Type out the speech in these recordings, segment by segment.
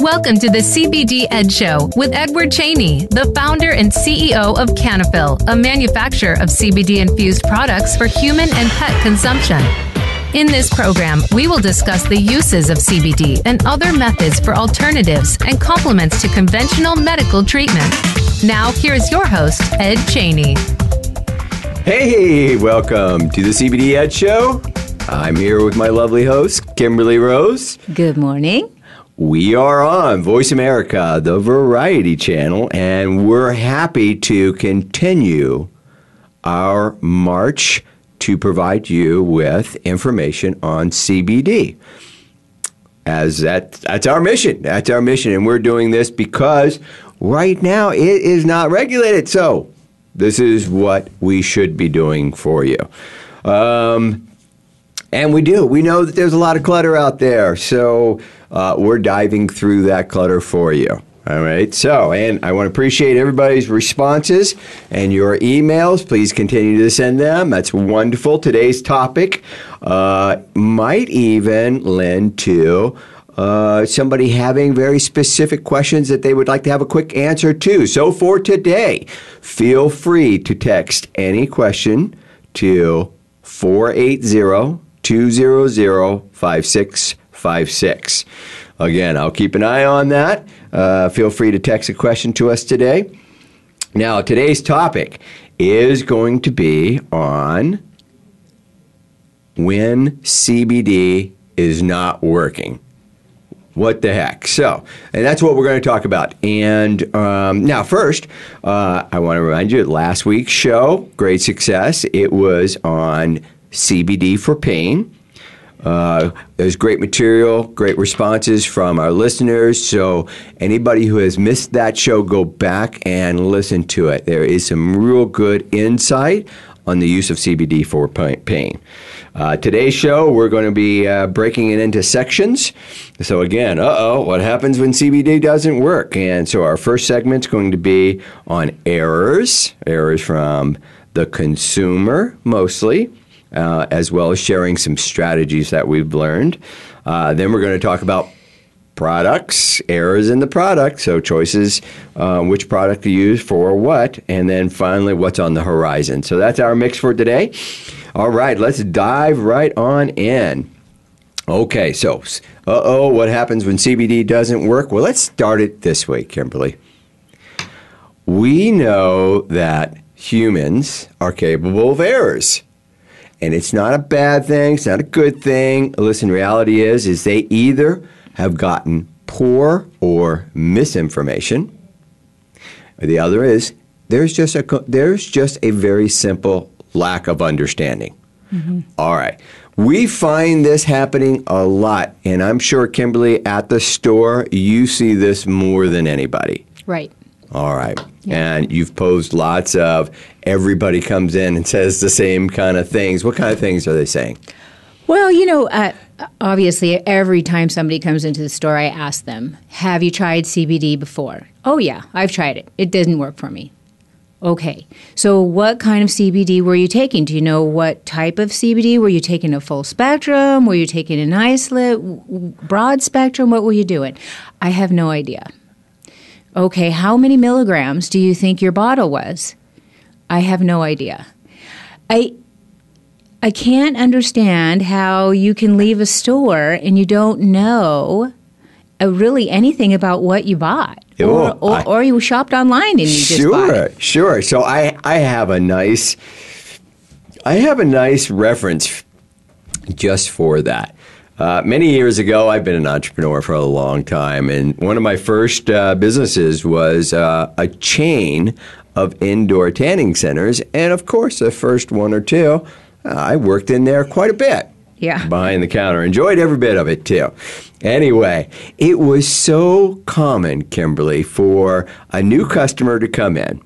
Welcome to the CBD Ed Show with Edward Cheney, the founder and CEO of Cannafyl, a manufacturer of CBD infused products for human and pet consumption. In this program, we will discuss the uses of CBD and other methods for alternatives and complements to conventional medical treatment. Now, here is your host, Ed Cheney. Hey, welcome to the CBD Ed Show. I'm here with my lovely host, Kimberly Rose. Good morning. We are on Voice America, the Variety Channel, and we're happy to continue our march to provide you with information on CBD. As that that's our mission. That's our mission and we're doing this because right now it is not regulated. So, this is what we should be doing for you. Um, and we do. We know that there's a lot of clutter out there. So, uh, we're diving through that clutter for you. All right. So, and I want to appreciate everybody's responses and your emails. Please continue to send them. That's wonderful. Today's topic uh, might even lend to uh, somebody having very specific questions that they would like to have a quick answer to. So, for today, feel free to text any question to 480 200 5656. Again, I'll keep an eye on that. Uh, feel free to text a question to us today. Now, today's topic is going to be on when CBD is not working. What the heck? So, and that's what we're going to talk about. And um, now, first, uh, I want to remind you last week's show, great success. It was on CBD for pain. Uh, there's great material, great responses from our listeners. So, anybody who has missed that show, go back and listen to it. There is some real good insight on the use of CBD for pain. Uh, today's show, we're going to be uh, breaking it into sections. So, again, uh oh, what happens when CBD doesn't work? And so, our first segment is going to be on errors, errors from the consumer mostly uh, as well as sharing some strategies that we've learned. Uh, then we're going to talk about products, errors in the product, so choices, uh, which product to use for what, and then finally what's on the horizon. So that's our mix for today. All right, let's dive right on in. Okay, so, uh oh, what happens when CBD doesn't work? Well, let's start it this way, Kimberly. We know that humans are capable of errors and it's not a bad thing. It's not a good thing. Listen, reality is, is they either have gotten poor or misinformation. The other is there's just a there's just a very simple lack of understanding. Mm-hmm. All right. We find this happening a lot, and I'm sure Kimberly at the store you see this more than anybody. Right. All right. Yeah. And you've posed lots of everybody comes in and says the same kind of things. What kind of things are they saying? Well, you know, uh, obviously, every time somebody comes into the store, I ask them, Have you tried CBD before? Oh, yeah, I've tried it. It didn't work for me. Okay, so what kind of CBD were you taking? Do you know what type of CBD? Were you taking a full spectrum? Were you taking an isolate, broad spectrum? What were you doing? I have no idea. Okay, how many milligrams do you think your bottle was? I have no idea. I I can't understand how you can leave a store and you don't know uh, really anything about what you bought. Or, or, I, or, you shopped online and you just sure. Sure, So I, I have a nice I have a nice reference just for that. Uh, many years ago, I've been an entrepreneur for a long time, and one of my first uh, businesses was uh, a chain of indoor tanning centers. And of course, the first one or two, uh, I worked in there quite a bit. Yeah. Behind the counter. Enjoyed every bit of it, too. Anyway, it was so common, Kimberly, for a new customer to come in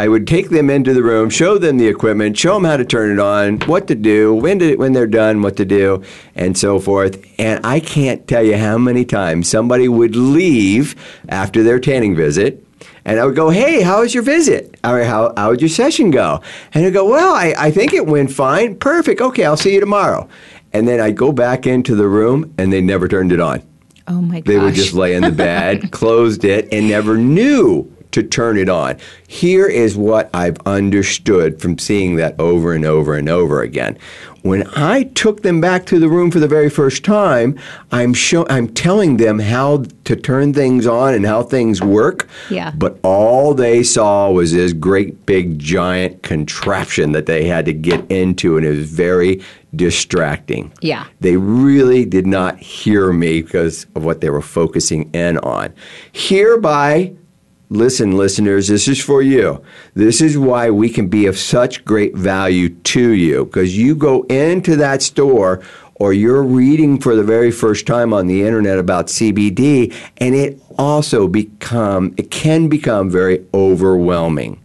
I would take them into the room, show them the equipment, show them how to turn it on, what to do, when to, when they're done, what to do, and so forth. And I can't tell you how many times somebody would leave after their tanning visit. And I would go, hey, how was your visit? Or how, how would your session go? And I'd go, well, I, I think it went fine. Perfect. Okay, I'll see you tomorrow. and then I'd go back into the room, and they never turned it on. Oh my gosh. They would just lay in the bed, closed it, and never knew to turn it on. Here is what I've understood from seeing that over and over and over again. When I took them back to the room for the very first time, I'm show, I'm telling them how to turn things on and how things work. Yeah. But all they saw was this great big giant contraption that they had to get into, and it was very distracting. Yeah. They really did not hear me because of what they were focusing in on. Hereby, listen, listeners, this is for you. This is why we can be of such great value to you because you go into that store or you're reading for the very first time on the internet about CBD and it also become it can become very overwhelming.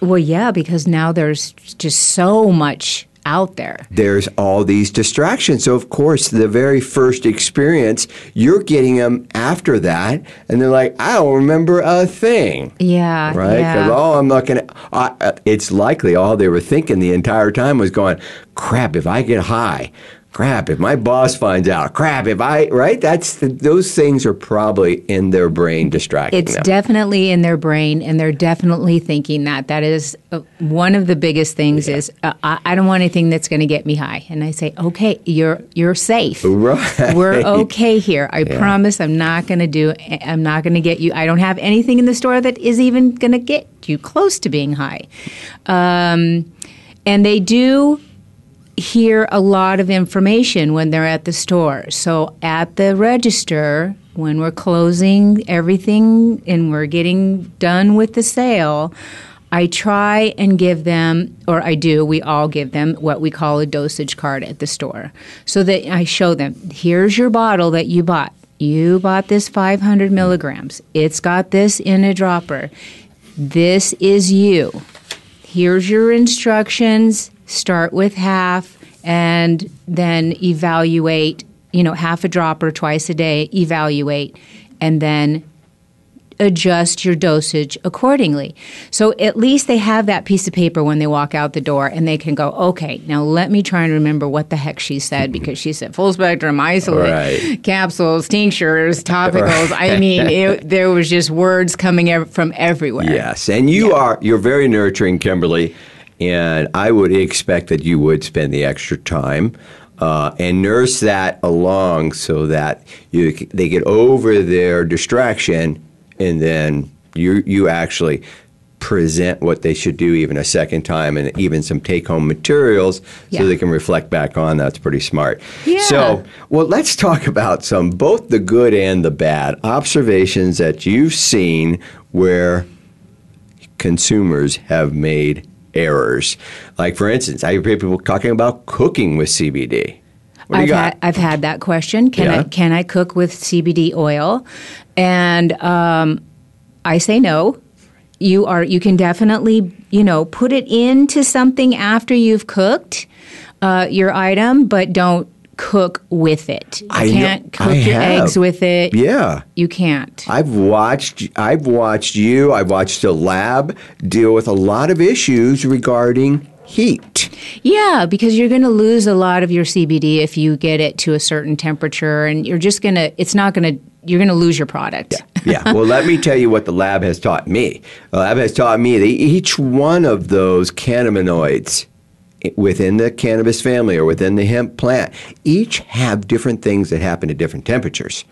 Well, yeah, because now there's just so much out there. there's all these distractions. So, of course, the very first experience, you're getting them after that, and they're like, I don't remember a thing. Yeah. Right? Because Yeah. all I'm looking at, uh, it's likely all they were thinking the entire time was going, crap, if I get high, crap, if my boss finds out, crap, if I, right? That's the, those things are probably in their brain distracting It's them. definitely in their brain, and they're definitely thinking that. That is uh, one of the biggest things. Is uh, I, I don't want anything that's going to get me high. And I say, okay, you're you're safe. Right. We're okay here. I promise. I'm not going to do. I'm not going to get you. I don't have anything in the store that is even going to get you close to being high. Um, and they do hear a lot of information when they're at the store. So at the register, when we're closing everything and we're getting done with the sale, I try and give them, or I do, we all give them what we call a dosage card at the store. So that I show them, here's your bottle that you bought. You bought this 500 milligrams. It's got this in a dropper. This is you here's your instructions start with half and then evaluate you know half a dropper twice a day evaluate and then adjust your dosage accordingly. So at least they have that piece of paper when they walk out the door and they can go okay now let me try and remember what the heck she said because she said full spectrum isolate Right. capsules tinctures topicals. I mean it, there was just words coming ev- from everywhere. Yes, and you are you're very nurturing, Kimberly, and I would expect that you would spend the extra time uh, and nurse that along so that you they get over their distraction, and then you you actually present what they should do even a second time and even some take home materials Yeah. so they can reflect back on that's pretty smart Yeah. so well let's talk about some both the good and the bad observations that you've seen where consumers have made errors. Like, for instance, I hear people talking about cooking with CBD. I've had I've had that question. Can Yeah. I can I cook with CBD oil? And um, I say no. You are you can definitely you know put it into something after you've cooked uh, your item, but don't cook with it. You I can't cook I your have. eggs with it. yeah. You can't. I've watched I've watched you, I've watched the lab deal with a lot of issues regarding heat. Yeah, because you're going to lose a lot of your CBD if you get it to a certain temperature, and you're just going to. It's not going to. You're going to lose your product. yeah. yeah. Well, let me tell you what the lab has taught me. The lab has taught me that each one of those cannabinoids within the cannabis family or within the hemp plant each have different things that happen at different temperatures.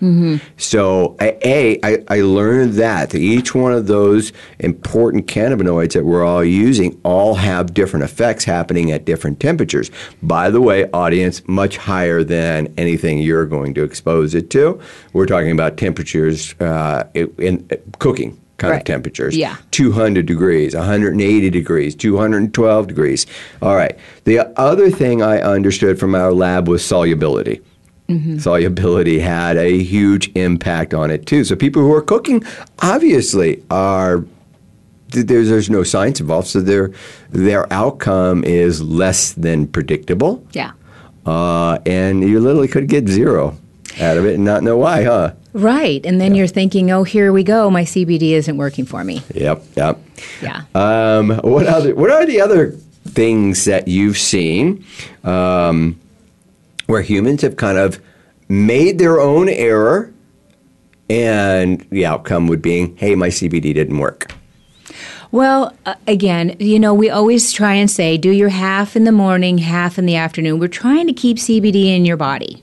So, I- A, I, I learned that, that each one of those important cannabinoids that we're all using all have different effects happening at different temperatures. By the way, audience, much higher than anything you're going to expose it to. We're talking about temperatures uh, in, in cooking kind of temperatures. Yeah. 200 degrees, 180 degrees, 212 degrees. All right. The other thing I understood from our lab was solubility. Solubility had a huge impact on it too. So people who are cooking obviously are there's there's no science involved, so their their outcome is less than predictable, Yeah. uh, and you literally could get zero out of it and not know why, huh? Right. And then you're thinking, oh, here we go. My CBD isn't working for me. Yep, yep. Yeah. Um, what other? What are the other things that you've seen um, where humans have kind of made their own error, and the outcome would be, hey, my CBD didn't work. Well, uh, again, you know, we always try and say do your half in the morning, half in the afternoon. We're trying to keep CBD in your body,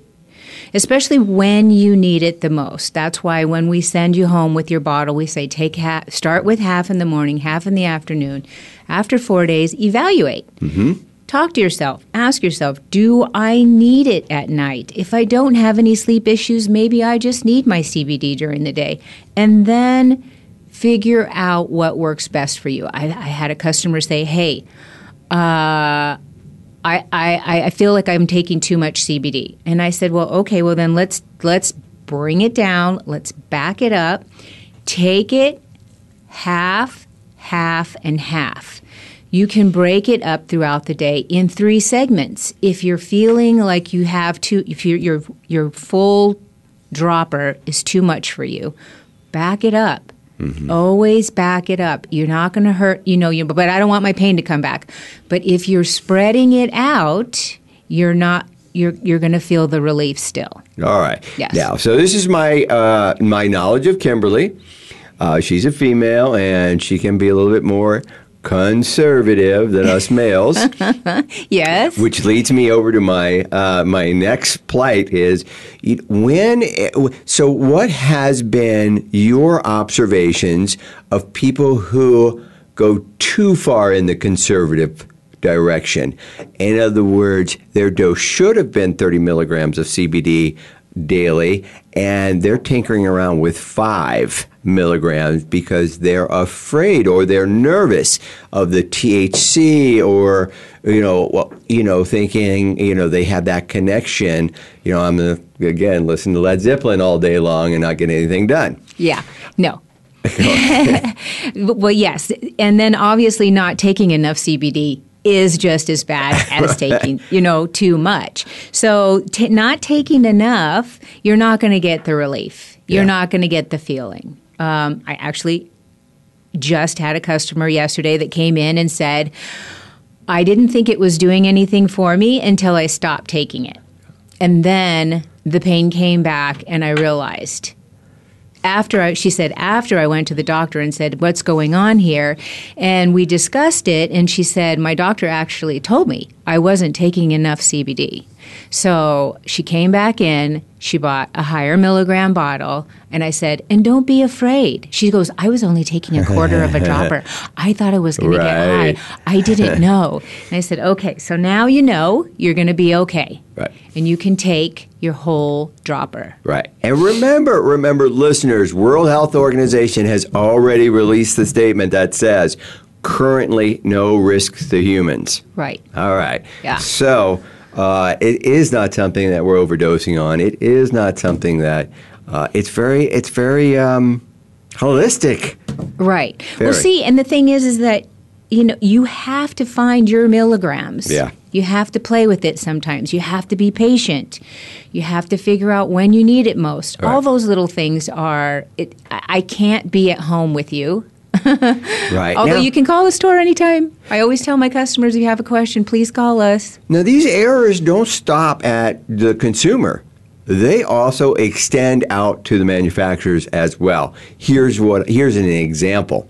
especially when you need it the most. That's why when we send you home with your bottle, we say take half, start with half in the morning, half in the afternoon. After four days, evaluate. Mm-hmm. Talk to yourself. Ask yourself, do I need it at night? If I don't have any sleep issues, maybe I just need my CBD during the day. And then figure out what works best for you. I, I had a customer say, hey, uh, I, I, I feel like I'm taking too much CBD. And I said, well, okay, well then let's let's bring it down, let's back it up, take it half, half, and half you can break it up throughout the day in three segments. If you're feeling like you have to, if your your your full dropper is too much for you, back it up. Mm-hmm. Always back it up. You're not going to hurt, you know. You, but I don't want my pain to come back. But if you're spreading it out, you're not. You're you're going to feel the relief still. All right. Yes. Now, so this is my uh, my knowledge of Kimberly. Uh, she's a female, and she can be a little bit more conservative than us males. yes. Which leads me over to my uh, my next plight is when. So, what has been your observations of people who go too far in the conservative direction? In other words, their dose should have been 30 milligrams of CBD daily, and they're tinkering around with five milligrams because they're afraid or they're nervous of the THC or you know well, you know thinking you know they have that connection you know I'm gonna again listen to Led Zeppelin all day long and not get anything done yeah no well yes and then obviously not taking enough CBD is just as bad as taking, you know, too much. So, t- not taking enough, you're not going to get the relief. You're yeah. not going to get the feeling. Um, I actually just had a customer yesterday that came in and said, I didn't think it was doing anything for me until I stopped taking it. And then the pain came back, and I realized after I, she said after I went to the doctor and said what's going on here and we discussed it and she said my doctor actually told me I wasn't taking enough CBD. So she came back in, she bought a higher milligram bottle, and I said, and don't be afraid. She goes, I was only taking a quarter of a dropper. I thought I was going right. to get high. I didn't know. And I said, okay, so now you know you're going to be okay. Right. And you can take your whole dropper. Right. And remember, remember, listeners, World Health Organization has already released the statement that says currently no risks to humans. Right. All right. Yeah. So uh, it is not something that we're overdosing on. It is not something that uh, it's very it's very um, holistic. Right. Very. Well, see, and the thing is, is that you know you have to find your milligrams. Yeah. You have to play with it sometimes. You have to be patient. You have to figure out when you need it most. All those little things are. It, I can't be at home with you. right. Although now, you can call the store anytime. I always tell my customers if you have a question, please call us. Now, these errors don't stop at the consumer. They also extend out to the manufacturers as well. Here's what here's an example.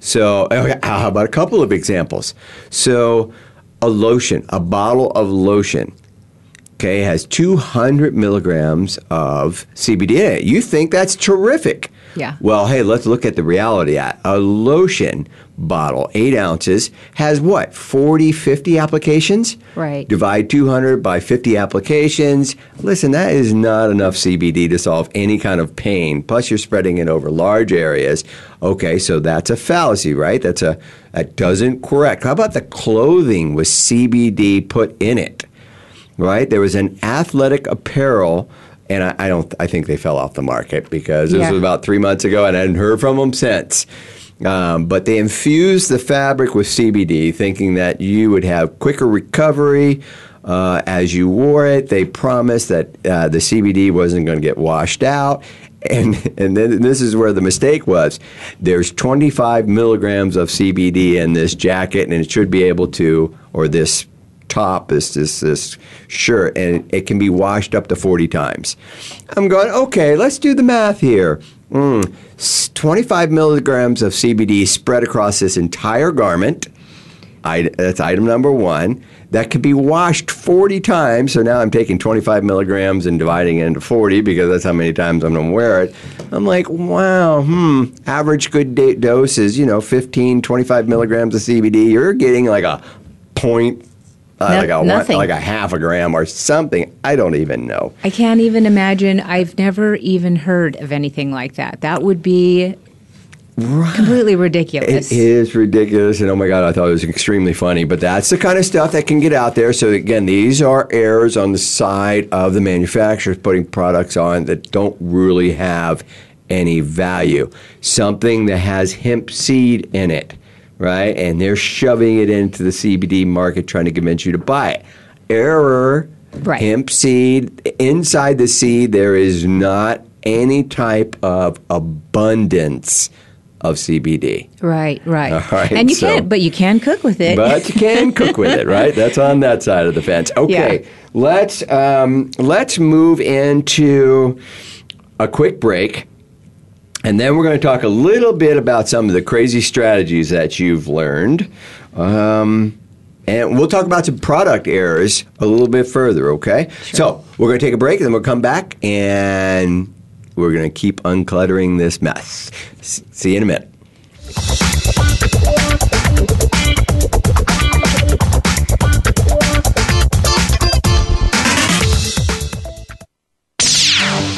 So, oh, how about a couple of examples? So, a lotion, a bottle of lotion, okay, has 200 milligrams of CBD in it. You think that's terrific. Yeah. Well, hey, let's look at the reality. A lotion bottle, eight ounces, has what, 40, 50 applications? Right. Divide 200 by 50 applications. Listen, that is not enough CBD to solve any kind of pain. Plus, you're spreading it over large areas. Okay, so that's a fallacy, right? That's a that doesn't correct. How about the clothing with CBD put in it? Right? There was an athletic apparel and I, I, don't. I think they fell off the market because yeah. this was about three months ago, and I hadn't heard from them since. Um, but they infused the fabric with CBD, thinking that you would have quicker recovery uh, as you wore it. They promised that uh, the CBD wasn't going to get washed out. And, and then this is where the mistake was. There's 25 milligrams of CBD in this jacket, and it should be able to, or this top, this this this shirt, and it can be washed up to 40 times. I'm going, okay, let's do the math here. Mm, 25 milligrams of CBD spread across this entire garment. I, that's item number one. That can be washed 40 times. So now I'm taking 25 milligrams and dividing it into 40 because that's how many times I'm going to wear it. I'm like, wow, hmm, average good dose is, you know, 15, 25 milligrams of CBD. You're getting like a point uh, No- like a one, like a half a gram or something. I don't even know. I can't even imagine. I've never even heard of anything like that. That would be completely ridiculous. It is ridiculous, and oh my god, I thought it was extremely funny. But that's the kind of stuff that can get out there. So again, these are errors on the side of the manufacturers putting products on that don't really have any value. Something that has hemp seed in it, right? And they're shoving it into the CBD market, trying to convince you to buy it. Error. Right. Hemp seed inside the seed, there is not any type of abundance of CBD. right, right. All right, and you so- can, but you can cook with it. But you can cook with it, right? That's on that side of the fence. Okay, Yeah. let's um, let's move into a quick break, and then we're going to talk a little bit about some of the crazy strategies that you've learned. Um, and we'll talk about some product errors a little bit further, okay? So we're going to take a break and then we'll come back and we're going to keep uncluttering this mess. See you in a minute.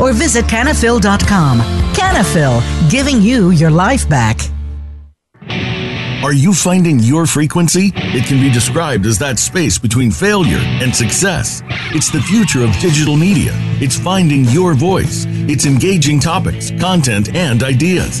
or visit cannafyl.com. Cannafyl, giving you your life back. Are you finding your frequency? It can be described as that space between failure and success. It's the future of digital media. It's finding your voice. It's engaging topics, content, and ideas.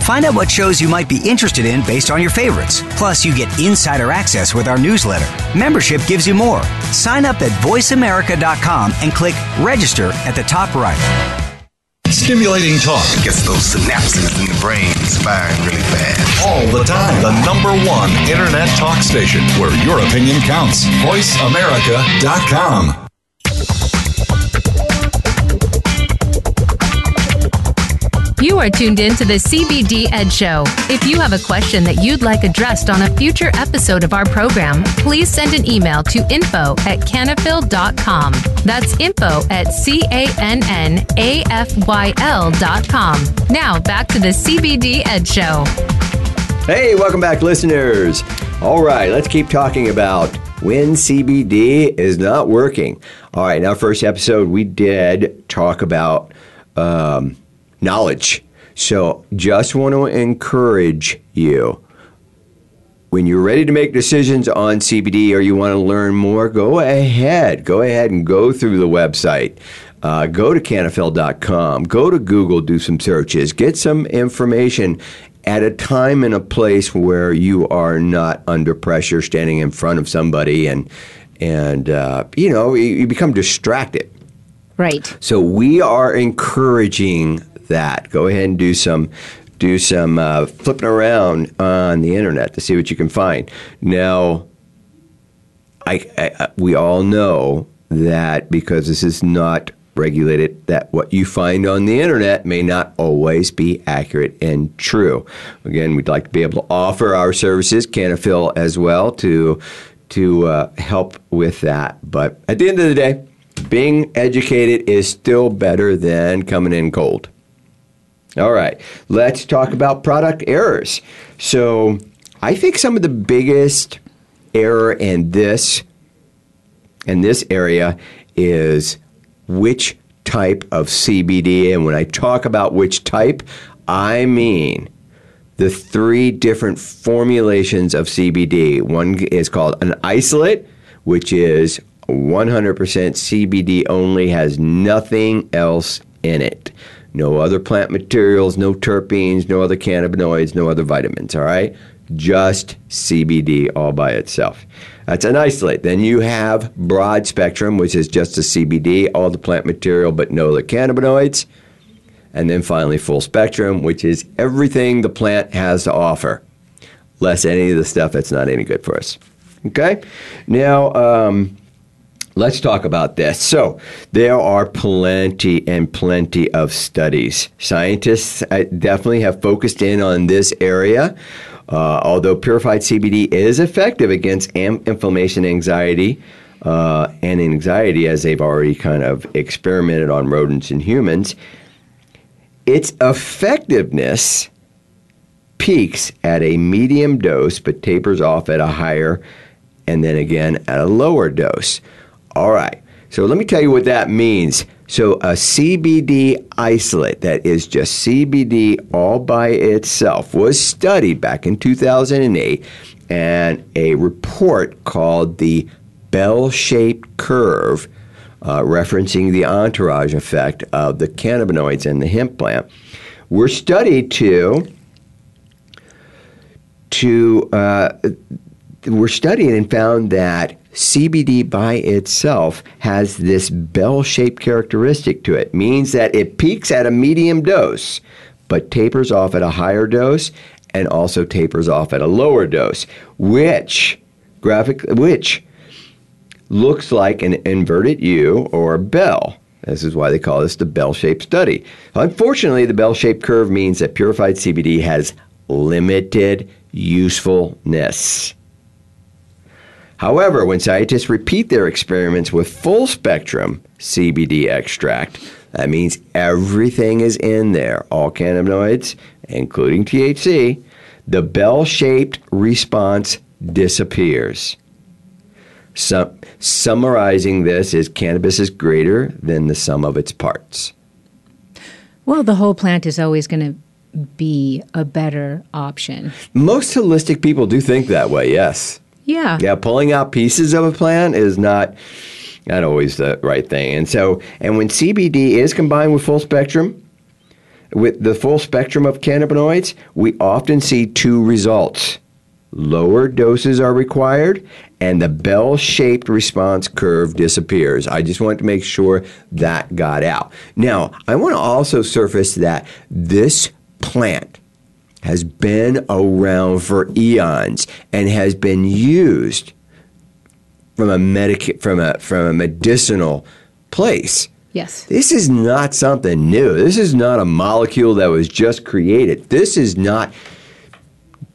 Find out what shows you might be interested in based on your favorites. Plus, you get insider access with our newsletter. Membership gives you more. Sign up at voiceamerica.com and click register at the top right. Stimulating talk Gets those synapses in the brain firing really fast. all the time. The number one internet talk station where your opinion counts. VoiceAmerica.com. You are tuned in to the CBD Ed Show. If you have a question that you'd like addressed on a future episode of our program, please send an email to info at cannafyl.com. That's info at C-A-N-N-A-F-Y-L dot com. Now back to the CBD Ed Show. Hey, welcome back, listeners. All right, let's keep talking about when CBD is not working. All right, now, first episode, we did talk about um, knowledge. So, just want to encourage you when you're ready to make decisions on CBD or you want to learn more, go ahead. Go ahead and go through the website. Uh, go to Cannafyl.com. Go to Google, do some searches, get some information at a time and a place where you are not under pressure, standing in front of somebody, and and uh, you know you, you become distracted. Right. So we are encouraging that. Go ahead and do some do some uh, flipping around on the internet to see what you can find. Now, I, I, we all know that because this is not regulated, that what you find on the internet may not always be accurate and true. Again, we'd like to be able to offer our services, Cannafyl as well, to to uh, help with that. But at the end of the day, being educated is still better than coming in cold. All right, let's talk about product errors. So, I think some of the biggest error in this in this area is which type of CBD. And when I talk about which type, I mean the three different formulations of CBD. One is called an isolate, which is 100% CBD only, has nothing else in it no other plant materials, no terpenes, no other cannabinoids, no other vitamins, all right? Just CBD all by itself. That's an isolate. Then you have broad spectrum, which is just a CBD, all the plant material, but no other cannabinoids. And then finally, full spectrum, which is everything the plant has to offer, less any of the stuff that's not any good for us. Okay? Now, um, Let's talk about this. So, there are plenty and plenty of studies. Scientists uh, definitely have focused in on this area. Uh, although purified CBD is effective against am- inflammation, anxiety, uh, and anxiety, as they've already kind of experimented on rodents and humans, its effectiveness peaks at a medium dose but tapers off at a higher and then again at a lower dose. All right. So let me tell you what that means. So a CBD isolate that is just CBD all by itself was studied back in 2008 and a report called the bell-shaped curve uh, referencing the entourage effect of the cannabinoids in the hemp plant were studied to to uh, were studied and found that CBD by itself has this bell shaped characteristic to it, means that it peaks at a medium dose, but tapers off at a higher dose and also tapers off at a lower dose, which graphic which looks like an inverted U or a bell. This is why they call this the bell shaped study. Unfortunately, the bell shaped curve means that purified CBD has limited usefulness. However, when scientists repeat their experiments with full spectrum CBD extract, that means everything is in there, all cannabinoids, including THC, the bell shaped response disappears. Sum- summarizing this is cannabis is greater than the sum of its parts. Well, the whole plant is always going to be a better option. Most holistic people do think that way, yes. Yeah. Yeah, pulling out pieces of a plant is not not always the right thing. And so, and when CBD is combined with full spectrum, with the full spectrum of cannabinoids, we often see two results. Lower doses are required, and the bell shaped response curve disappears. I just want to make sure that got out. Now, I want to also surface that this plant has been around for eons and has been used from a medic from a from a medicinal place. Yes. This is not something new. This is not a molecule that was just created. This is not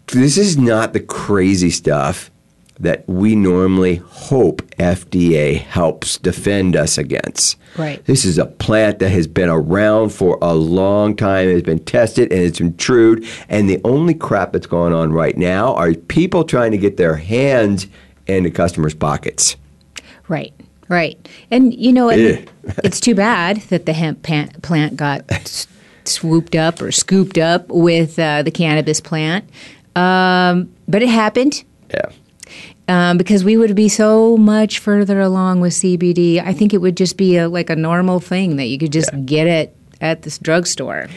this is not the crazy stuff that we normally hope FDA helps defend us against. Right. This is a plant that has been around for a long time, has been tested and it's been trued. And the only crap that's going on right now are people trying to get their hands into customers' pockets. Right, right. And, you know, it, it's too bad that the hemp plant got swooped up or scooped up with uh, the cannabis plant. Um, but it happened Yeah. Um, because we would be so much further along with CBD. I think it would just be a, like a normal thing that you could just get it at this drugstore.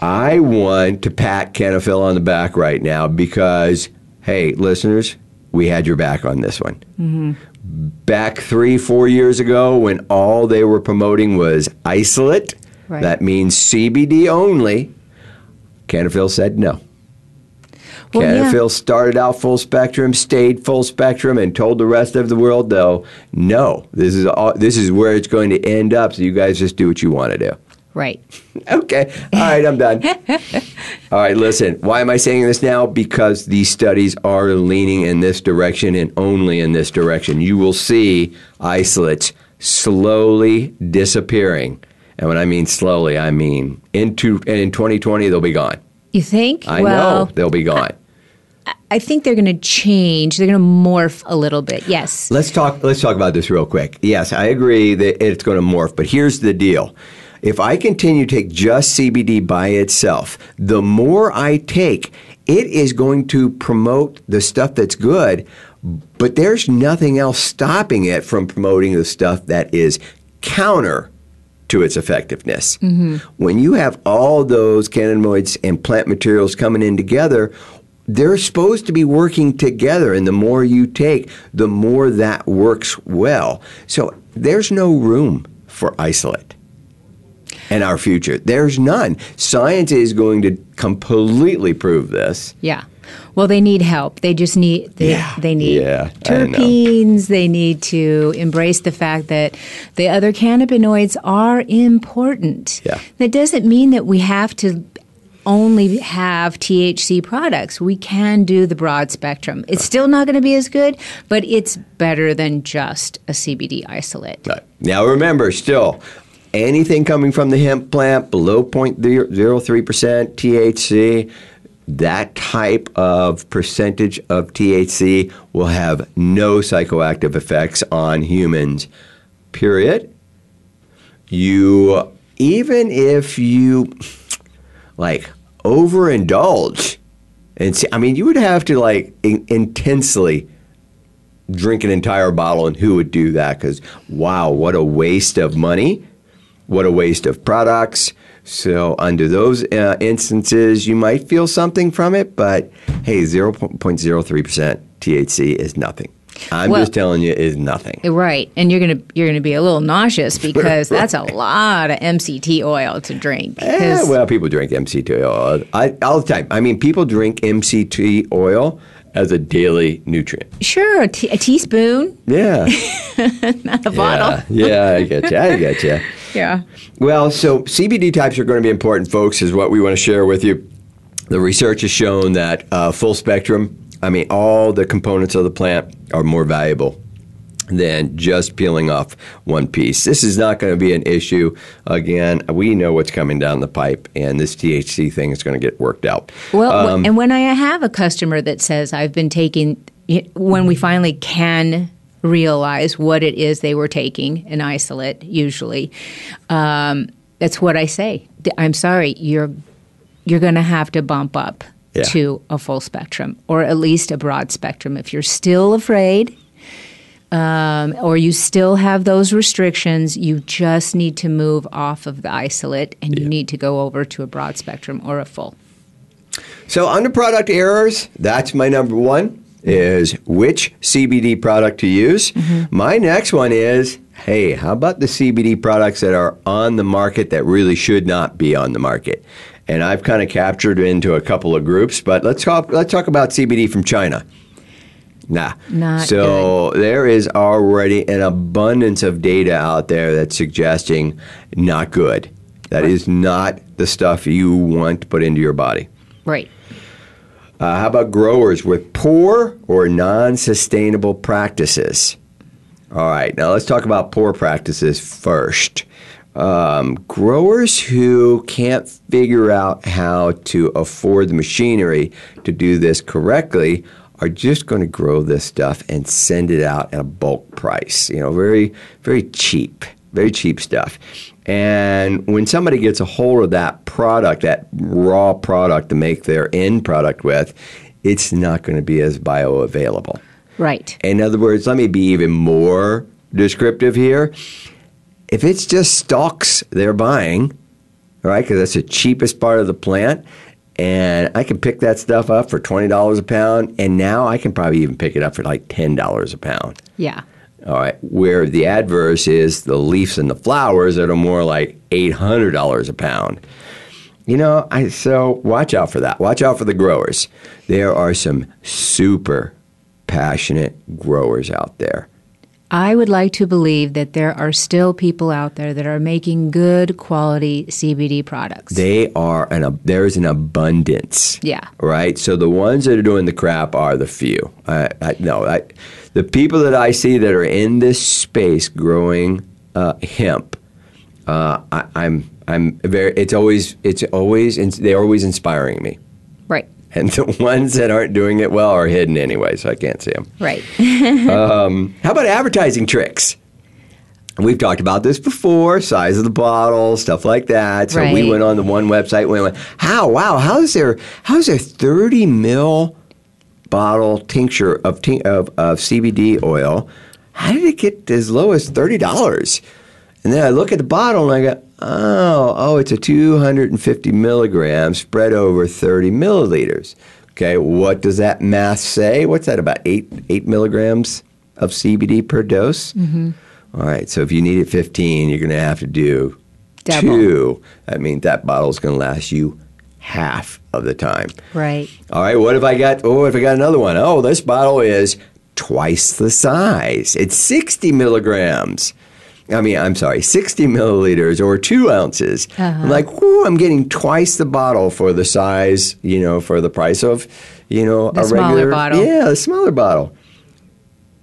I want to pat Cannafyl on the back right now because, hey, listeners, we had your back on this one. Back three, four years ago, when all they were promoting was isolate, Right. that means CBD only, Cannafyl said no. Well, yeah. Cannafyl started out full spectrum, stayed full spectrum, and told the rest of the world, though, no, this is all, this is where it's going to end up. So you guys just do what you want to do. Right. Okay. All right, I'm done. All right, listen. Why am I saying this now? Because these studies are leaning in this direction and only in this direction. You will see isolates slowly disappearing. And when I mean slowly, I mean into and in 2020 they'll be gone. You think? I well, know they'll be gone. I think they're going to change. They're going to morph a little bit. Yes. Let's talk. Let's talk about this real quick. Yes, I agree that it's going to morph, but here's the deal: if I continue to take just CBD by itself, the more I take, it is going to promote the stuff that's good, but there's nothing else stopping it from promoting the stuff that is counter to its effectiveness. Mm-hmm. When you have all those cannabinoids and plant materials coming in together, they're supposed to be working together, and the more you take, the more that works well. So there's no room for isolate in our future. There's none. Science is going to completely prove this. Yeah. Well, they need help. They just need they, Yeah. they need Yeah, terpenes. They need to embrace the fact that the other cannabinoids are important. Yeah. That doesn't mean that we have to only have THC products. We can do the broad spectrum. It's still not going to be as good, but it's better than just a CBD isolate. Right. Now remember, still, anything coming from the hemp plant below 0.03% THC, that type of percentage of THC will have no psychoactive effects on humans. Period. You, even if you like overindulge, and see, I mean, you would have to like in- intensely drink an entire bottle, and who would do that? Because wow, what a waste of money! What a waste of products. So under those uh, instances, you might feel something from it, but hey, zero point zero three percent THC is nothing. I'm Well- just telling you, is nothing. Right, and you're gonna you're gonna be a little nauseous because that's a lot of MCT oil to drink. Eh, well, people drink MCT oil I, all the time. I mean, people drink MCT oil as a daily nutrient. sure, a, teaspoon, Yeah, not a bottle. yeah, yeah. I get you. I get you. Yeah. Well, so CBD types are going to be important, folks, is what we want to share with you. The research has shown that uh, full spectrum, I mean, all the components of the plant are more valuable than just peeling off one piece. This is not going to be an issue. Again, we know what's coming down the pipe, and this THC thing is going to get worked out. Well, Um, and when I have a customer that says I've been taking, when we finally can realize what it is they were taking, an isolate usually, um, that's what I say. I'm sorry, you're you're going to have to bump up Yeah. to a full spectrum or at least a broad spectrum. If you're still afraid. Um, or you still have those restrictions, you just need to move off of the isolate and you need to go over to a broad spectrum or a full. So under product errors, that's my number one is which CBD product to use. My next one is, hey, how about the CBD products that are on the market that really should not be on the market? And I've kind of captured into a couple of groups, but let's talk let's talk about CBD from China. Nah. Not so there is already an abundance of data out there that's suggesting not good. That is not the stuff you want to put into your body. Right. Uh, how about growers with poor or non sustainable practices? All right, now let's talk about poor practices first. Um, growers who can't figure out how to afford the machinery to do this correctly are just going to grow this stuff and send it out at a bulk price. You know, very, very cheap, very cheap stuff. And when somebody gets a hold of that product, that raw product to make their end product with, it's not going to be as bioavailable. Right. In other words, let me be even more descriptive here. If it's just stalks they're buying, right, because that's the cheapest part of the plant, and I can pick that stuff up for $20 a pound, and now I can probably even pick it up for like $10 a pound. Yeah. All right, where the adverse is the leaves and the flowers that are more like $800 a pound. You know, I so watch out for that. Watch out for the growers. There are some super passionate growers out there. I would like to believe that there are still people out there that are making good quality CBD products. They are an ab- there's an abundance. Yeah. Right. So the ones that are doing the crap are the few. I, I no. I, the people that I see that are in this space growing uh, hemp, uh, I, I'm I'm very. It's always it's always they're always inspiring me. right. And the ones that aren't doing it well are hidden anyway, so I can't see them. Right. Um, how about advertising tricks? We've talked about this before, size of the bottle, stuff like that. So we went on the one website. We went, how? Wow, how is there? How is there thirty mil bottle tincture of of, of CBD oil? How did it get as low as thirty dollars? And then I look at the bottle and I go, oh, oh, it's a 250 milligrams spread over 30 milliliters. Okay, what does that math say? What's that about eight eight milligrams of CBD per dose? Mm-hmm. right, so if you need it 15, you're going to have to do Double. two. That means that bottle's going to last you half of the time. right. All right, what if I got? Oh, if I got another one? Oh, this bottle is twice the size. It's 60 milligrams. I mean, I'm sorry, 60 milliliters or two ounces. I'm like, whoo, I'm getting twice the bottle for the size, you know, for the price of, you know, The a smaller regular bottle. Yeah, a smaller bottle.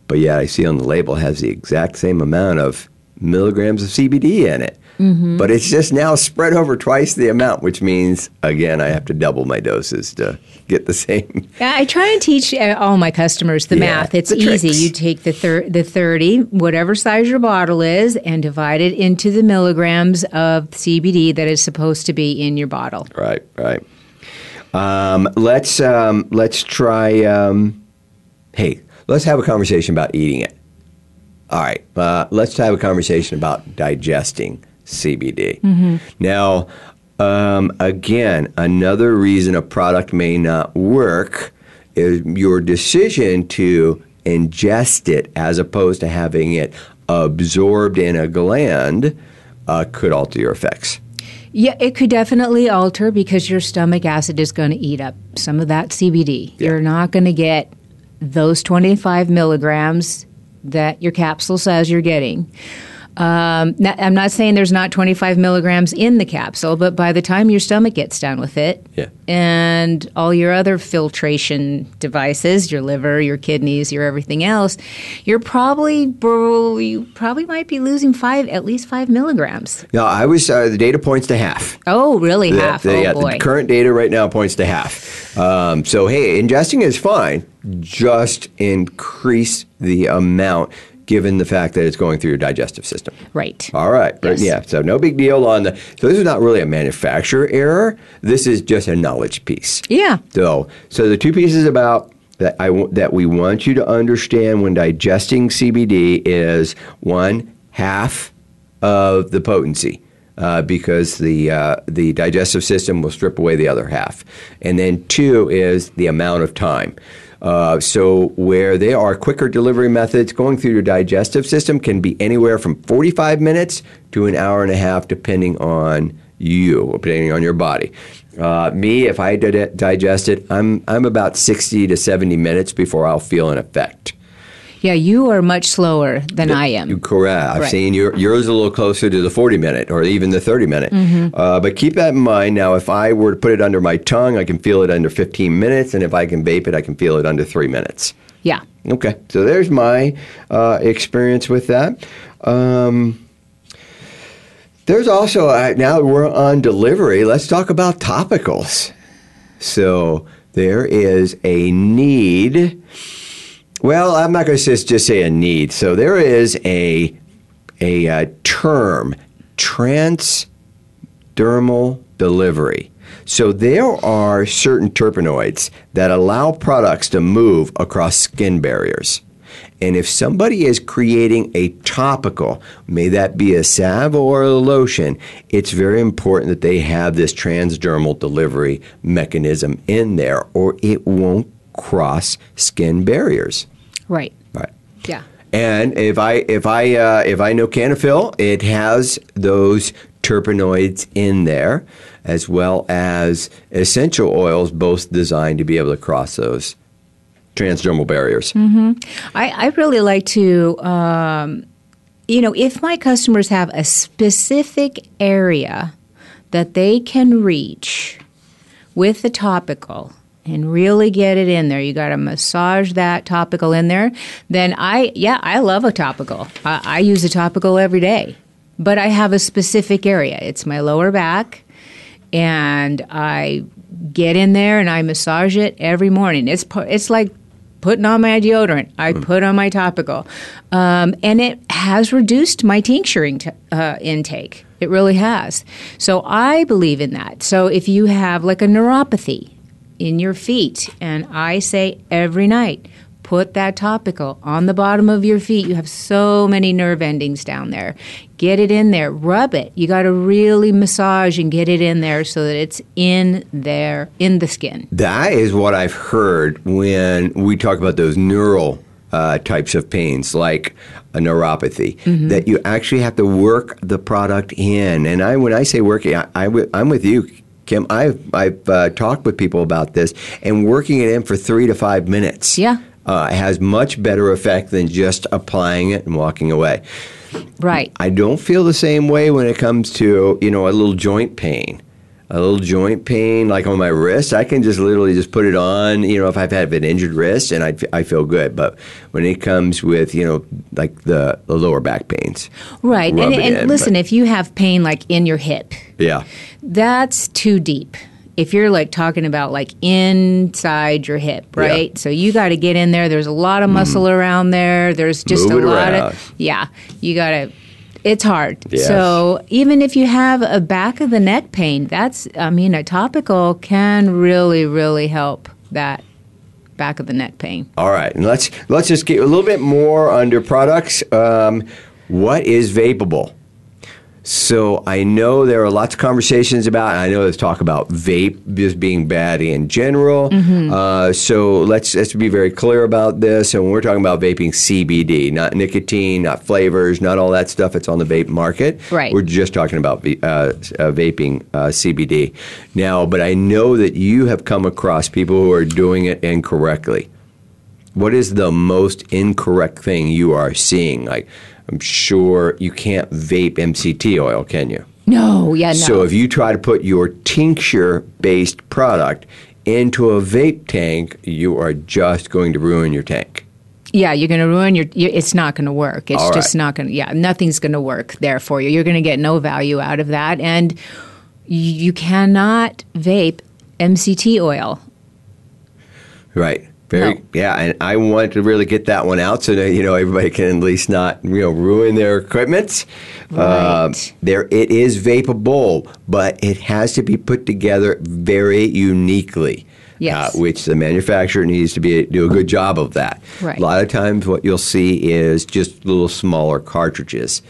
But yeah, I see on the label has the exact same amount of milligrams of CBD in it. Mm-hmm. But it's just now spread over twice the amount, which means again I have to double my doses to get the same. Yeah, I try and teach uh, all my customers the Yeah, math. It's the easy. tricks. You take the thir- the 30, whatever size your bottle is, and divide it into the milligrams of CBD that is supposed to be in your bottle. Right, right. Um, let's um, let's try. Um, hey, let's have a conversation about eating it. All right, uh, let's have a conversation about digesting CBD. Now, um, again, another reason a product may not work is your decision to ingest it as opposed to having it absorbed in a gland uh, could alter your effects. Yeah, it could definitely alter because your stomach acid is going to eat up some of that CBD. Yeah. You're not going to get those 25 milligrams that your capsule says you're getting. Um, not, I'm not saying there's not 25 milligrams in the capsule, but by the time your stomach gets done with it, Yeah. and all your other filtration devices, your liver, your kidneys, your everything else, you're probably you probably might be losing five, at least five milligrams. No, I was uh, the data points to half. Oh, really? The- Half? the, oh yeah, boy. the current data right now points to half. Um, so hey, ingesting is fine. Just increase the amount, given the fact that it's going through your digestive system. right. All right, Yes. yeah, so no big deal on the. So this is not really a manufacturer error. This is just a knowledge piece. Yeah. So, so the two pieces about that I that we want you to understand when digesting CBD is one half of the potency. Uh, because the uh, the digestive system will strip away the other half, and then two is the amount of time. Uh, so where there are quicker delivery methods, going through your digestive system can be anywhere from 45 minutes to an hour and a half, depending on you, depending on your body. Uh, me, if I di- digest it, I'm I'm about 60 to 70 minutes before I'll feel an effect. Yeah, you are much slower than I am. You correct. I've Right. seen your, yours a little closer to the 40 minute or even the 30 minute. Mm-hmm. Uh, but keep that in mind. Now, if I were to put it under my tongue, I can feel it under 15 minutes. And if I can vape it, I can feel it under three minutes. yeah. Okay. So there's my uh, experience with that. Um, there's also, uh, now we're on delivery, let's talk about topicals. So there is a need. Well, I'm not going to just say a need. So there is a a uh, term, transdermal delivery. So there are certain terpenoids that allow products to move across skin barriers. And if somebody is creating a topical, may that be a salve or a lotion, it's very important that they have this transdermal delivery mechanism in there or it won't cross skin barriers. Right. Right. Yeah. And if I if I uh, if I know Cannafyl, it has those terpenoids in there, as well as essential oils, both designed to be able to cross those transdermal barriers. I, I really like to, um, you know, if my customers have a specific area that they can reach with the topical and really get it in there, you got to massage that topical in there. Then I, yeah, I love a topical. I, I use a topical every day, but I have a specific area. It's my lower back, and I get in there and I massage it every morning. It's it's like putting on my deodorant. I put on my topical, um, and it has reduced my tincturing t- uh, intake. It really has. So I believe in that. So if you have like a neuropathy in your feet, and I say every night. Put that topical on the bottom of your feet. You have so many nerve endings down there. Get it in there. Rub it. You got to really massage and get it in there so that it's in there, in the skin. That is what I've heard when we talk about those neural uh, types of pains, like a neuropathy, that you actually have to work the product in. And I, when I say working, I, I, w- I'm with you. Kim, I've, I've uh, talked with people about this, and working it in for three to five minutes Yeah. uh, has much better effect than just applying it and walking away. Right. I don't feel the same way when it comes to you know a little joint pain. A little joint pain, like on my wrist, I can just literally just put it on. You know, if I've had an injured wrist, and I, I feel good. But when it comes with you know like the, the lower back pains, Right. And, and in, listen, but- if you have pain like in your hip, yeah, that's too deep. If you're like talking about like inside your hip, Yeah. Mm. right? So you got to get in there. There's a lot of muscle around there. There's just Move a lot around. of yeah. You got to. It's hard. Yes. So even if you have a back of the neck pain, that's I mean a topical can really really help that back of the neck pain. All right, and let's let's just get a little bit more under products. Um, what is vapable? So I know there are lots of conversations about. And I know there's talk about vape just being bad in general. Uh, so let's let's be very clear about this. And when we're talking about vaping, CBD, not nicotine, not flavors, not all that stuff. It's on the vape market. Right. We're just talking about uh, uh, vaping uh, CBD now. But I know that you have come across people who are doing it incorrectly what is the most incorrect thing you are seeing? Like, I'm sure you can't vape MCT oil, can you? No, yeah, no. So if you try to put your tincture-based product into a vape tank, you are just going to ruin your tank. Yeah, you're going to ruin your. you it's not going to work. It's just not going to. Yeah, nothing's going to work there for you. You're going to get no value out of that, and you cannot vape MCT oil. Right. Very No. yeah, and I want to really get that one out so that you know everybody can at least not you know ruin their equipment. Um, Right. there, it is vapable, but it has to be put together very uniquely. Yes. Uh, which the manufacturer needs to be do a good job of that. Right. A lot of times, what you'll see is just little smaller cartridges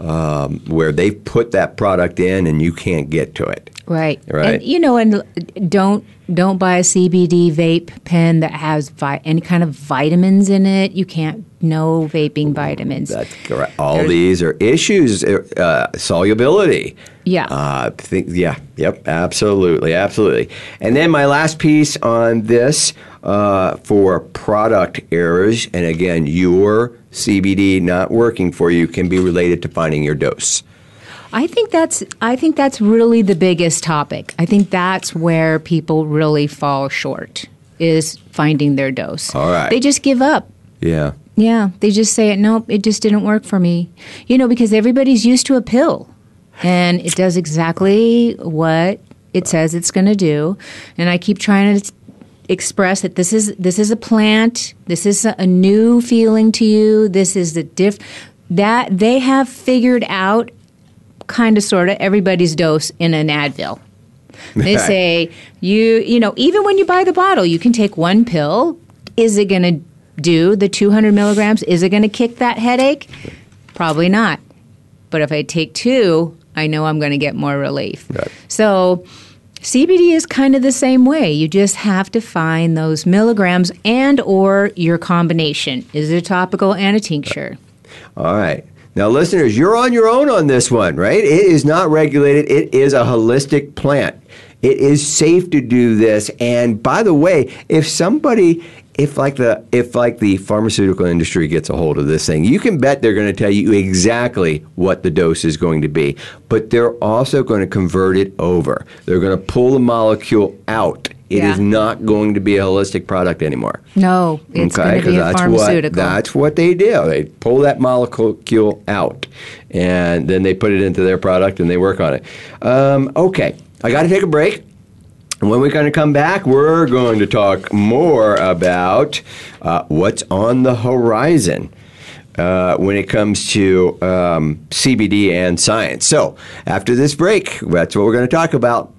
um, where they put that product in, and you can't get to it. Right. Right. And you know, and don't don't buy a CBD vape pen that has vi- any kind of vitamins in it. You can't. No vaping vitamins. That's correct. All There's- these are issues. Uh, solubility. Yeah. Uh, think, yeah. Yep. Absolutely. Absolutely. And then my last piece on this uh, for product errors, and again, your CBD not working for you can be related to finding your dose. I think that's I think that's really the biggest topic. I think that's where people really fall short is finding their dose. All right. They just give up. Yeah. Yeah, they just say it. Nope, it just didn't work for me. You know, because everybody's used to a pill, and it does exactly what it says it's going to do. And I keep trying to express that this is this is a plant. This is a, new feeling to you. This is the diff that they have figured out kind of sort of everybody's dose in an Advil. They say you you know even when you buy the bottle, you can take one pill. Is it going to do the 200 milligrams? Is it going to kick that headache? Probably not. But if I take two, I know I'm going to get more relief. Right. So CBD is kind of the same way. You just have to find those milligrams and or your combination. Is it a topical and a tincture? All right. Now, listeners, you're on your own on this one, right? It is not regulated. It is a holistic plant. It is safe to do this. And by the way, if somebody if like the if like the pharmaceutical industry gets a hold of this thing, you can bet they're going to tell you exactly what the dose is going to be. But they're also going to convert it over. They're going to pull the molecule out. It is Yeah. not going to be a holistic product anymore. No, it's going to be a that's pharmaceutical. What, that's what they do. They pull that molecule out, and then they put it into their product and they work on it. Um, okay, I got to take a break. When we're going to come back, we're going to talk more about uh, what's on the horizon. Uh, when it comes to um, CBD and science. So, after this break, that's what we're going to talk about.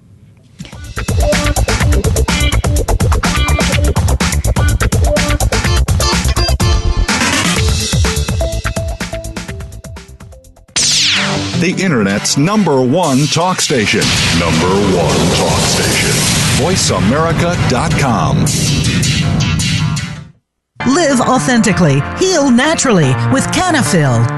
The Internet's number one talk station. Number one talk station. VoiceAmerica.com. Live authentically, heal naturally with Cannafyl.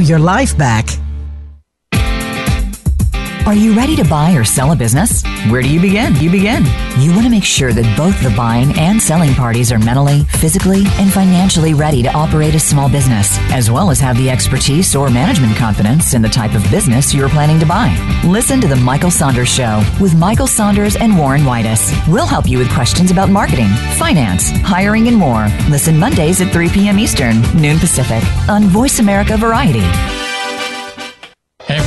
your life back. Are you ready to buy or sell a business? Where do you begin? You begin. You want to make sure that both the buying and selling parties are mentally, physically, and financially ready to operate a small business, as well as have the expertise or management confidence in the type of business you're planning to buy. Listen to The Michael Saunders Show with Michael Saunders and Warren Whitus. We'll help you with questions about marketing, finance, hiring, and more. Listen Mondays at 3 p.m. Eastern, noon Pacific, on Voice America Variety.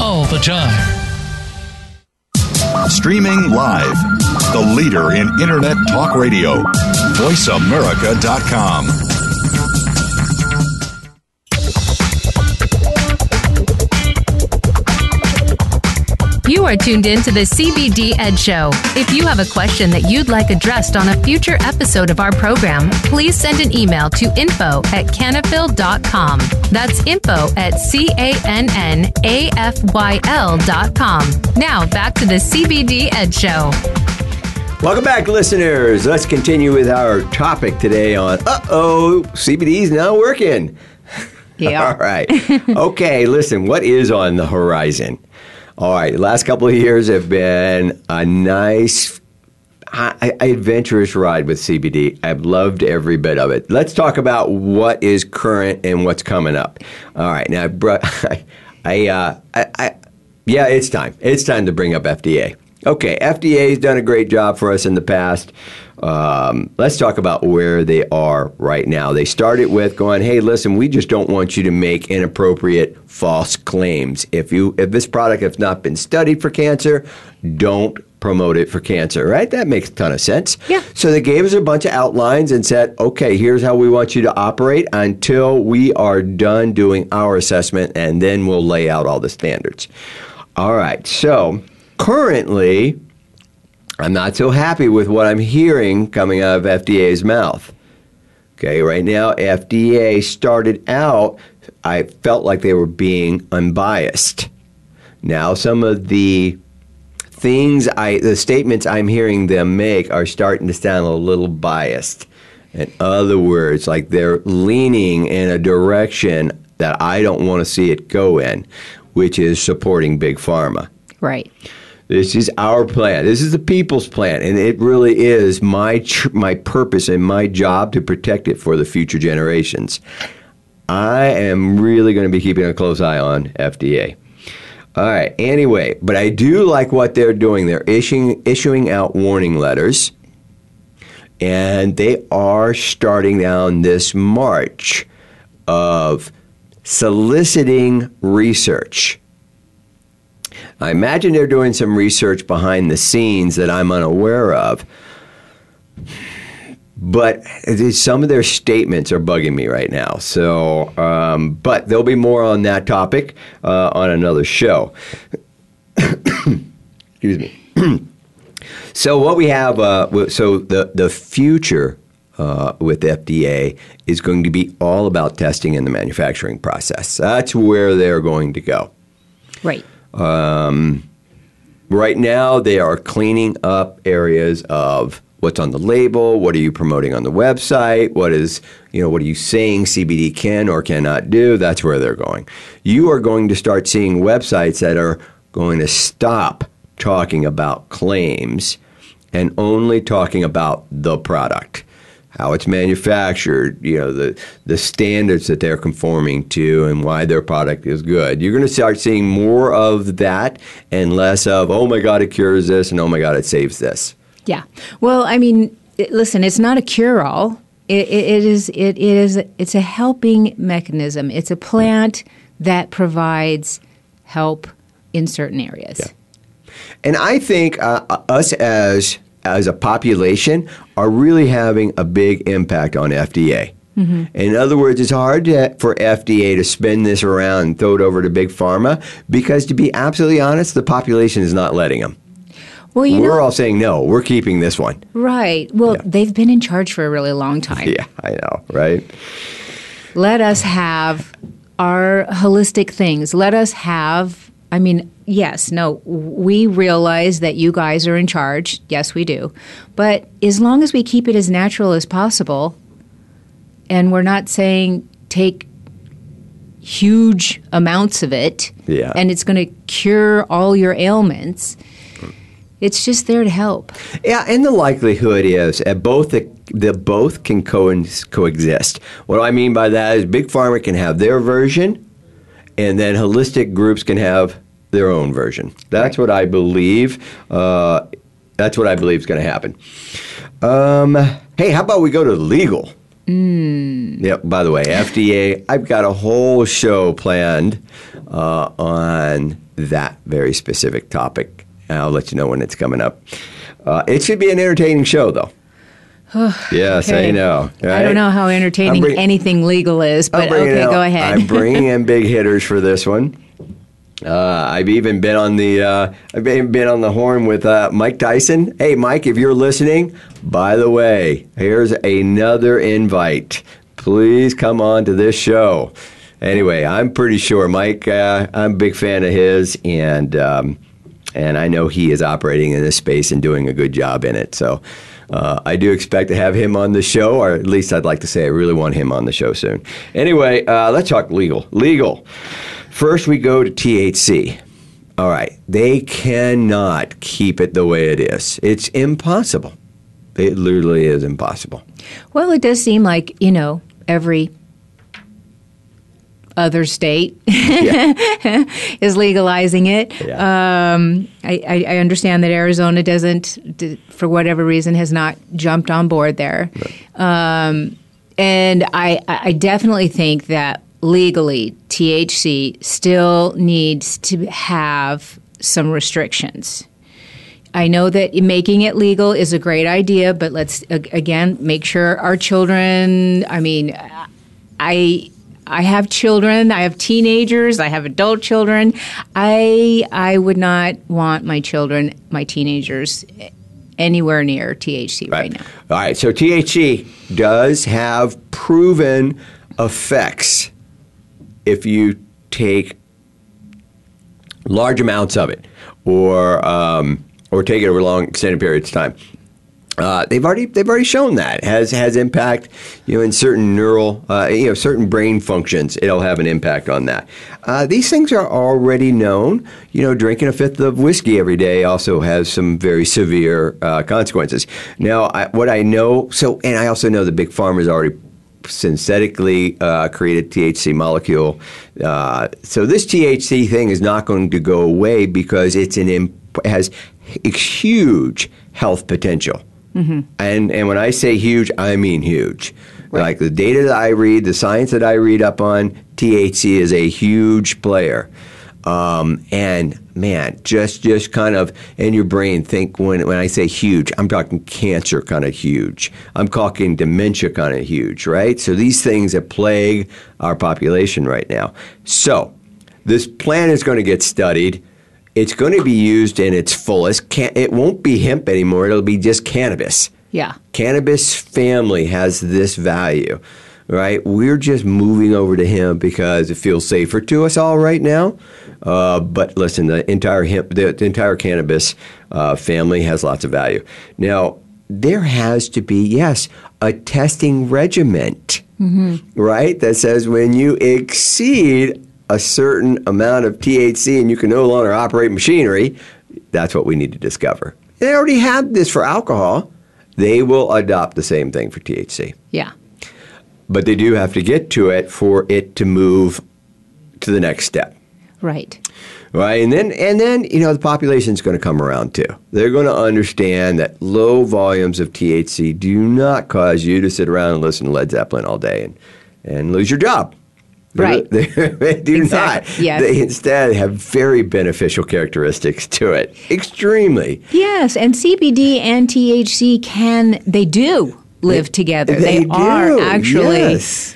all the time. Streaming live. The leader in Internet talk radio. VoiceAmerica.com. You are tuned in to the CBD Ed Show. If you have a question that you'd like addressed on a future episode of our program, please send an email to info at cannafyl.com. That's info at C-A-N-N-A-F-Y-L dot com. Now back to the CBD Ed Show. Welcome back, listeners. Let's continue with our topic today on uh oh, CBD's not working. Yeah. All right. Okay, listen, what is on the horizon? All right, last couple of years have been a nice, adventurous ride with CBD. I've loved every bit of it. Let's talk about what is current and what's coming up. All right, now, I, brought, I, I, uh, I, I yeah, it's time. It's time to bring up FDA. Okay, FDA has done a great job for us in the past. Um, let's talk about where they are right now. They started with going, "Hey, listen, we just don't want you to make inappropriate false claims. If you if this product has not been studied for cancer, don't promote it for cancer." Right? That makes a ton of sense. Yeah. So they gave us a bunch of outlines and said, "Okay, here's how we want you to operate until we are done doing our assessment, and then we'll lay out all the standards." All right. So currently I'm not so happy with what I'm hearing coming out of FDA's mouth. Okay, right now, FDA started out, I felt like they were being unbiased. Now, some of the things I, the statements I'm hearing them make are starting to sound a little biased. In other words, like they're leaning in a direction that I don't want to see it go in, which is supporting big pharma. Right. This is our plan. This is the people's plan, and it really is my tr- my purpose and my job to protect it for the future generations. I am really going to be keeping a close eye on FDA. All right. Anyway, but I do like what they're doing. They're issuing issuing out warning letters, and they are starting down this march of soliciting research. I imagine they're doing some research behind the scenes that I'm unaware of. But some of their statements are bugging me right now. So, um, but there'll be more on that topic uh, on another show. Excuse me. so what we have, uh, so the the future uh, with FDA is going to be all about testing in the manufacturing process. That's where they're going to go. Right. Um, right now, they are cleaning up areas of what's on the label, what are you promoting on the website, what is you know what are you saying CBD can or cannot do. That's where they're going. You are going to start seeing websites that are going to stop talking about claims and only talking about the product how it's manufactured, you know, the the standards that they're conforming to and why their product is good. You're going to start seeing more of that and less of, oh my God, it cures this and oh my God, it saves this. Yeah. Well, I mean, it, listen, it's not a cure all. It, it, it is it is it's a helping mechanism. It's a plant that provides help in certain areas. Yeah. And I think uh, us as as a population are really having a big impact on FDA. Mm-hmm. In other words, it's hard to, for FDA to spin this around and throw it over to big pharma because, to be absolutely honest, the population is not letting them. Well, you we're know, all saying no. We're keeping this one. Right. Well, yeah. they've been in charge for a really long time. Yeah, I know. Right. Let us have our holistic things. Let us have. I mean, yes, no, we realize that you guys are in charge. Yes, we do. But as long as we keep it as natural as possible, and we're not saying take huge amounts of it yeah. and it's going to cure all your ailments. It's just there to help. Yeah, and the likelihood is that both the, the both can co- coexist. What I mean by that is big pharma can have their version, and then holistic groups can have their own version. That's right. what I believe. Uh, that's what I believe is going to happen. Um, hey, how about we go to legal? Mm. Yep. By the way, FDA. I've got a whole show planned uh, on that very specific topic. I'll let you know when it's coming up. Uh, it should be an entertaining show, though. yes, okay. I know. Right? I don't know how entertaining bring, anything legal is, but okay, go ahead. I'm bringing in big hitters for this one. Uh, I've even been on the uh, I've been on the horn with uh, Mike Tyson. Hey, Mike, if you're listening, by the way, here's another invite. Please come on to this show. Anyway, I'm pretty sure Mike. Uh, I'm a big fan of his, and um, and I know he is operating in this space and doing a good job in it. So. Uh, I do expect to have him on the show, or at least I'd like to say I really want him on the show soon. Anyway, uh, let's talk legal. Legal. First, we go to THC. All right, they cannot keep it the way it is. It's impossible. It literally is impossible. Well, it does seem like, you know, every other state is legalizing it. Yeah. Um, I, I, understand that Arizona doesn't, for whatever reason, has not jumped on board there. Um, and I, I definitely think that legally, THC still needs to have some restrictions. I know that making it legal is a great idea, but let's again make sure our children. I mean, I I have children. I have teenagers. I have adult children. I I would not want my children, my teenagers, anywhere near THC right, now. All right, so THC does have proven effects if you take large amounts of it or um, or take it over long extended periods of time. Uh, they've already they've already shown that. Has has impact you know in certain neural uh, you know certain brain functions it'll have an impact on that. Uh, these things are already known. You know drinking a fifth of whiskey every day also has some very severe uh, consequences. Now I, what I know so and I also know the big pharma's already synthetically uh, created THC molecule uh, so this THC thing is not going to go away because it's an imp- has huge health potential Mm-hmm. And and when I say huge, I mean huge. Right. Like the data that I read, the science that I read up on, THC is a huge player. Um, and man, just just kind of in your brain think when when I say huge, I'm talking cancer kind of huge. I'm talking dementia kind of huge, right? So these things that plague our population right now. So this plan is going to get studied. It's going to be used in its fullest. Can't, it won't be hemp anymore. It'll be just cannabis. Yeah. Cannabis family has this value, right? We're just moving over to hemp because it feels safer to us all right now. Uh, but listen, the entire hemp, the, the entire cannabis uh, family has lots of value. Now, there has to be, yes, a testing regiment, mm-hmm. right? That says when you exceed a certain amount of THC and you can no longer operate machinery, that's what we need to discover. They already have this for alcohol. They will adopt the same thing for THC. Yeah. But they do have to get to it for it to move to the next step. Right. Right. And then and then, you know, the population's going to come around too. They're going to understand that low volumes of THC do not cause you to sit around and listen to Led Zeppelin all day and, and lose your job. Right. They, they do exactly. not. Yes. They instead have very beneficial characteristics to it. Extremely. Yes, and CBD and THC can they do live together. They, they do. are actually yes.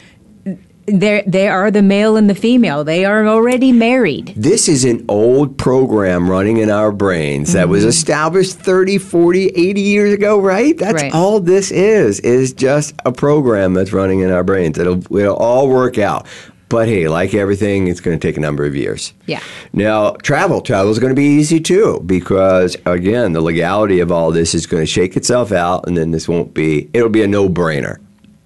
they they are the male and the female. They are already married. This is an old program running in our brains mm-hmm. that was Mm-hmm. established 30, 40, 80 years ago, right? That's right. all this is, is just a program that's running in our brains. It'll, it'll all work out. But hey, like everything, it's going to take a number of years. Yeah. Now, travel, travel is going to be easy too, because again, the legality of all this is going to shake itself out, and then this won't be. It'll be a no-brainer.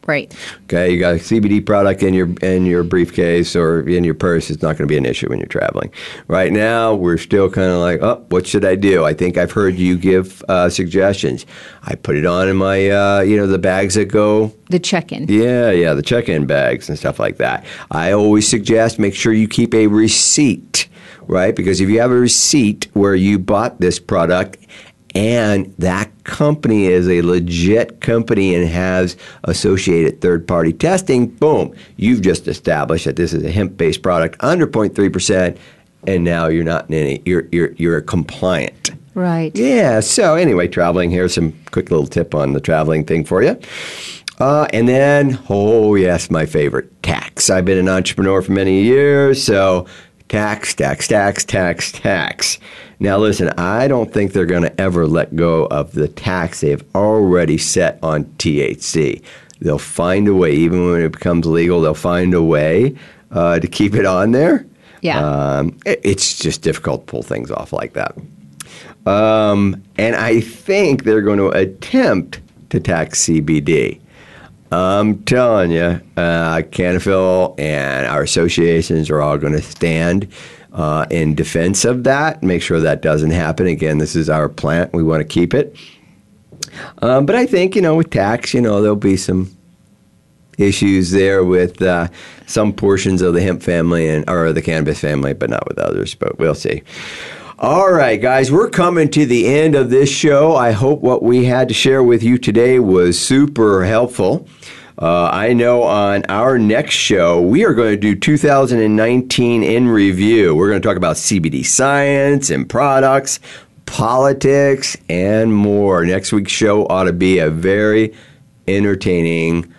Right. Okay, you got a CBD product in your in your briefcase or in your purse. It's not going to be an issue when you're traveling. Right now, we're still kind of like, oh, what should I do? I think I've heard you give uh, suggestions. I put it on in my, uh, you know, the bags that go. The check-in. Yeah, yeah, the check-in bags and stuff like that. I always suggest make sure you keep a receipt, right? Because if you have a receipt where you bought this product and that company is a legit company and has associated third party testing, boom, you've just established that this is a hemp based product under 0.3%, and now you're not in any, you're, you're, you're compliant. Right. Yeah, so anyway, traveling, here's some quick little tip on the traveling thing for you. Uh, and then, oh, yes, my favorite tax. I've been an entrepreneur for many years, so tax, tax, tax, tax, tax. Now, listen, I don't think they're going to ever let go of the tax they've already set on THC. They'll find a way, even when it becomes legal, they'll find a way uh, to keep it on there. Yeah. Um, it, it's just difficult to pull things off like that. Um, and I think they're going to attempt to tax CBD. I'm telling you, uh, Cannafyl and our associations are all going to stand uh, in defense of that. Make sure that doesn't happen. Again, this is our plant. We want to keep it. Um, but I think you know, with tax, you know, there'll be some issues there with uh, some portions of the hemp family and or the cannabis family, but not with others. But we'll see. All right, guys, we're coming to the end of this show. I hope what we had to share with you today was super helpful. Uh, I know on our next show, we are going to do 2019 in review. We're going to talk about CBD science and products, politics, and more. Next week's show ought to be a very entertaining,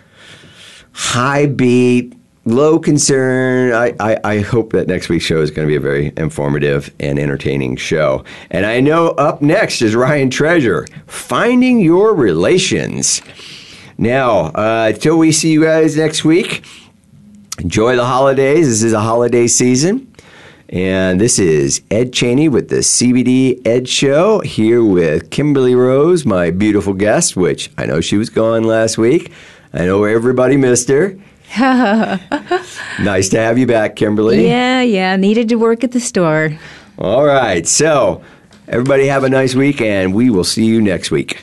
high beat, low concern. I, I, I hope that next week's show is going to be a very informative and entertaining show. And I know up next is Ryan Treasure, Finding Your Relations. Now, uh, till we see you guys next week, enjoy the holidays. This is a holiday season. And this is Ed Cheney with the CBD Ed Show here with Kimberly Rose, my beautiful guest, which I know she was gone last week. I know everybody missed her. nice to have you back, Kimberly. Yeah, yeah. Needed to work at the store. All right. So, everybody have a nice week, and we will see you next week.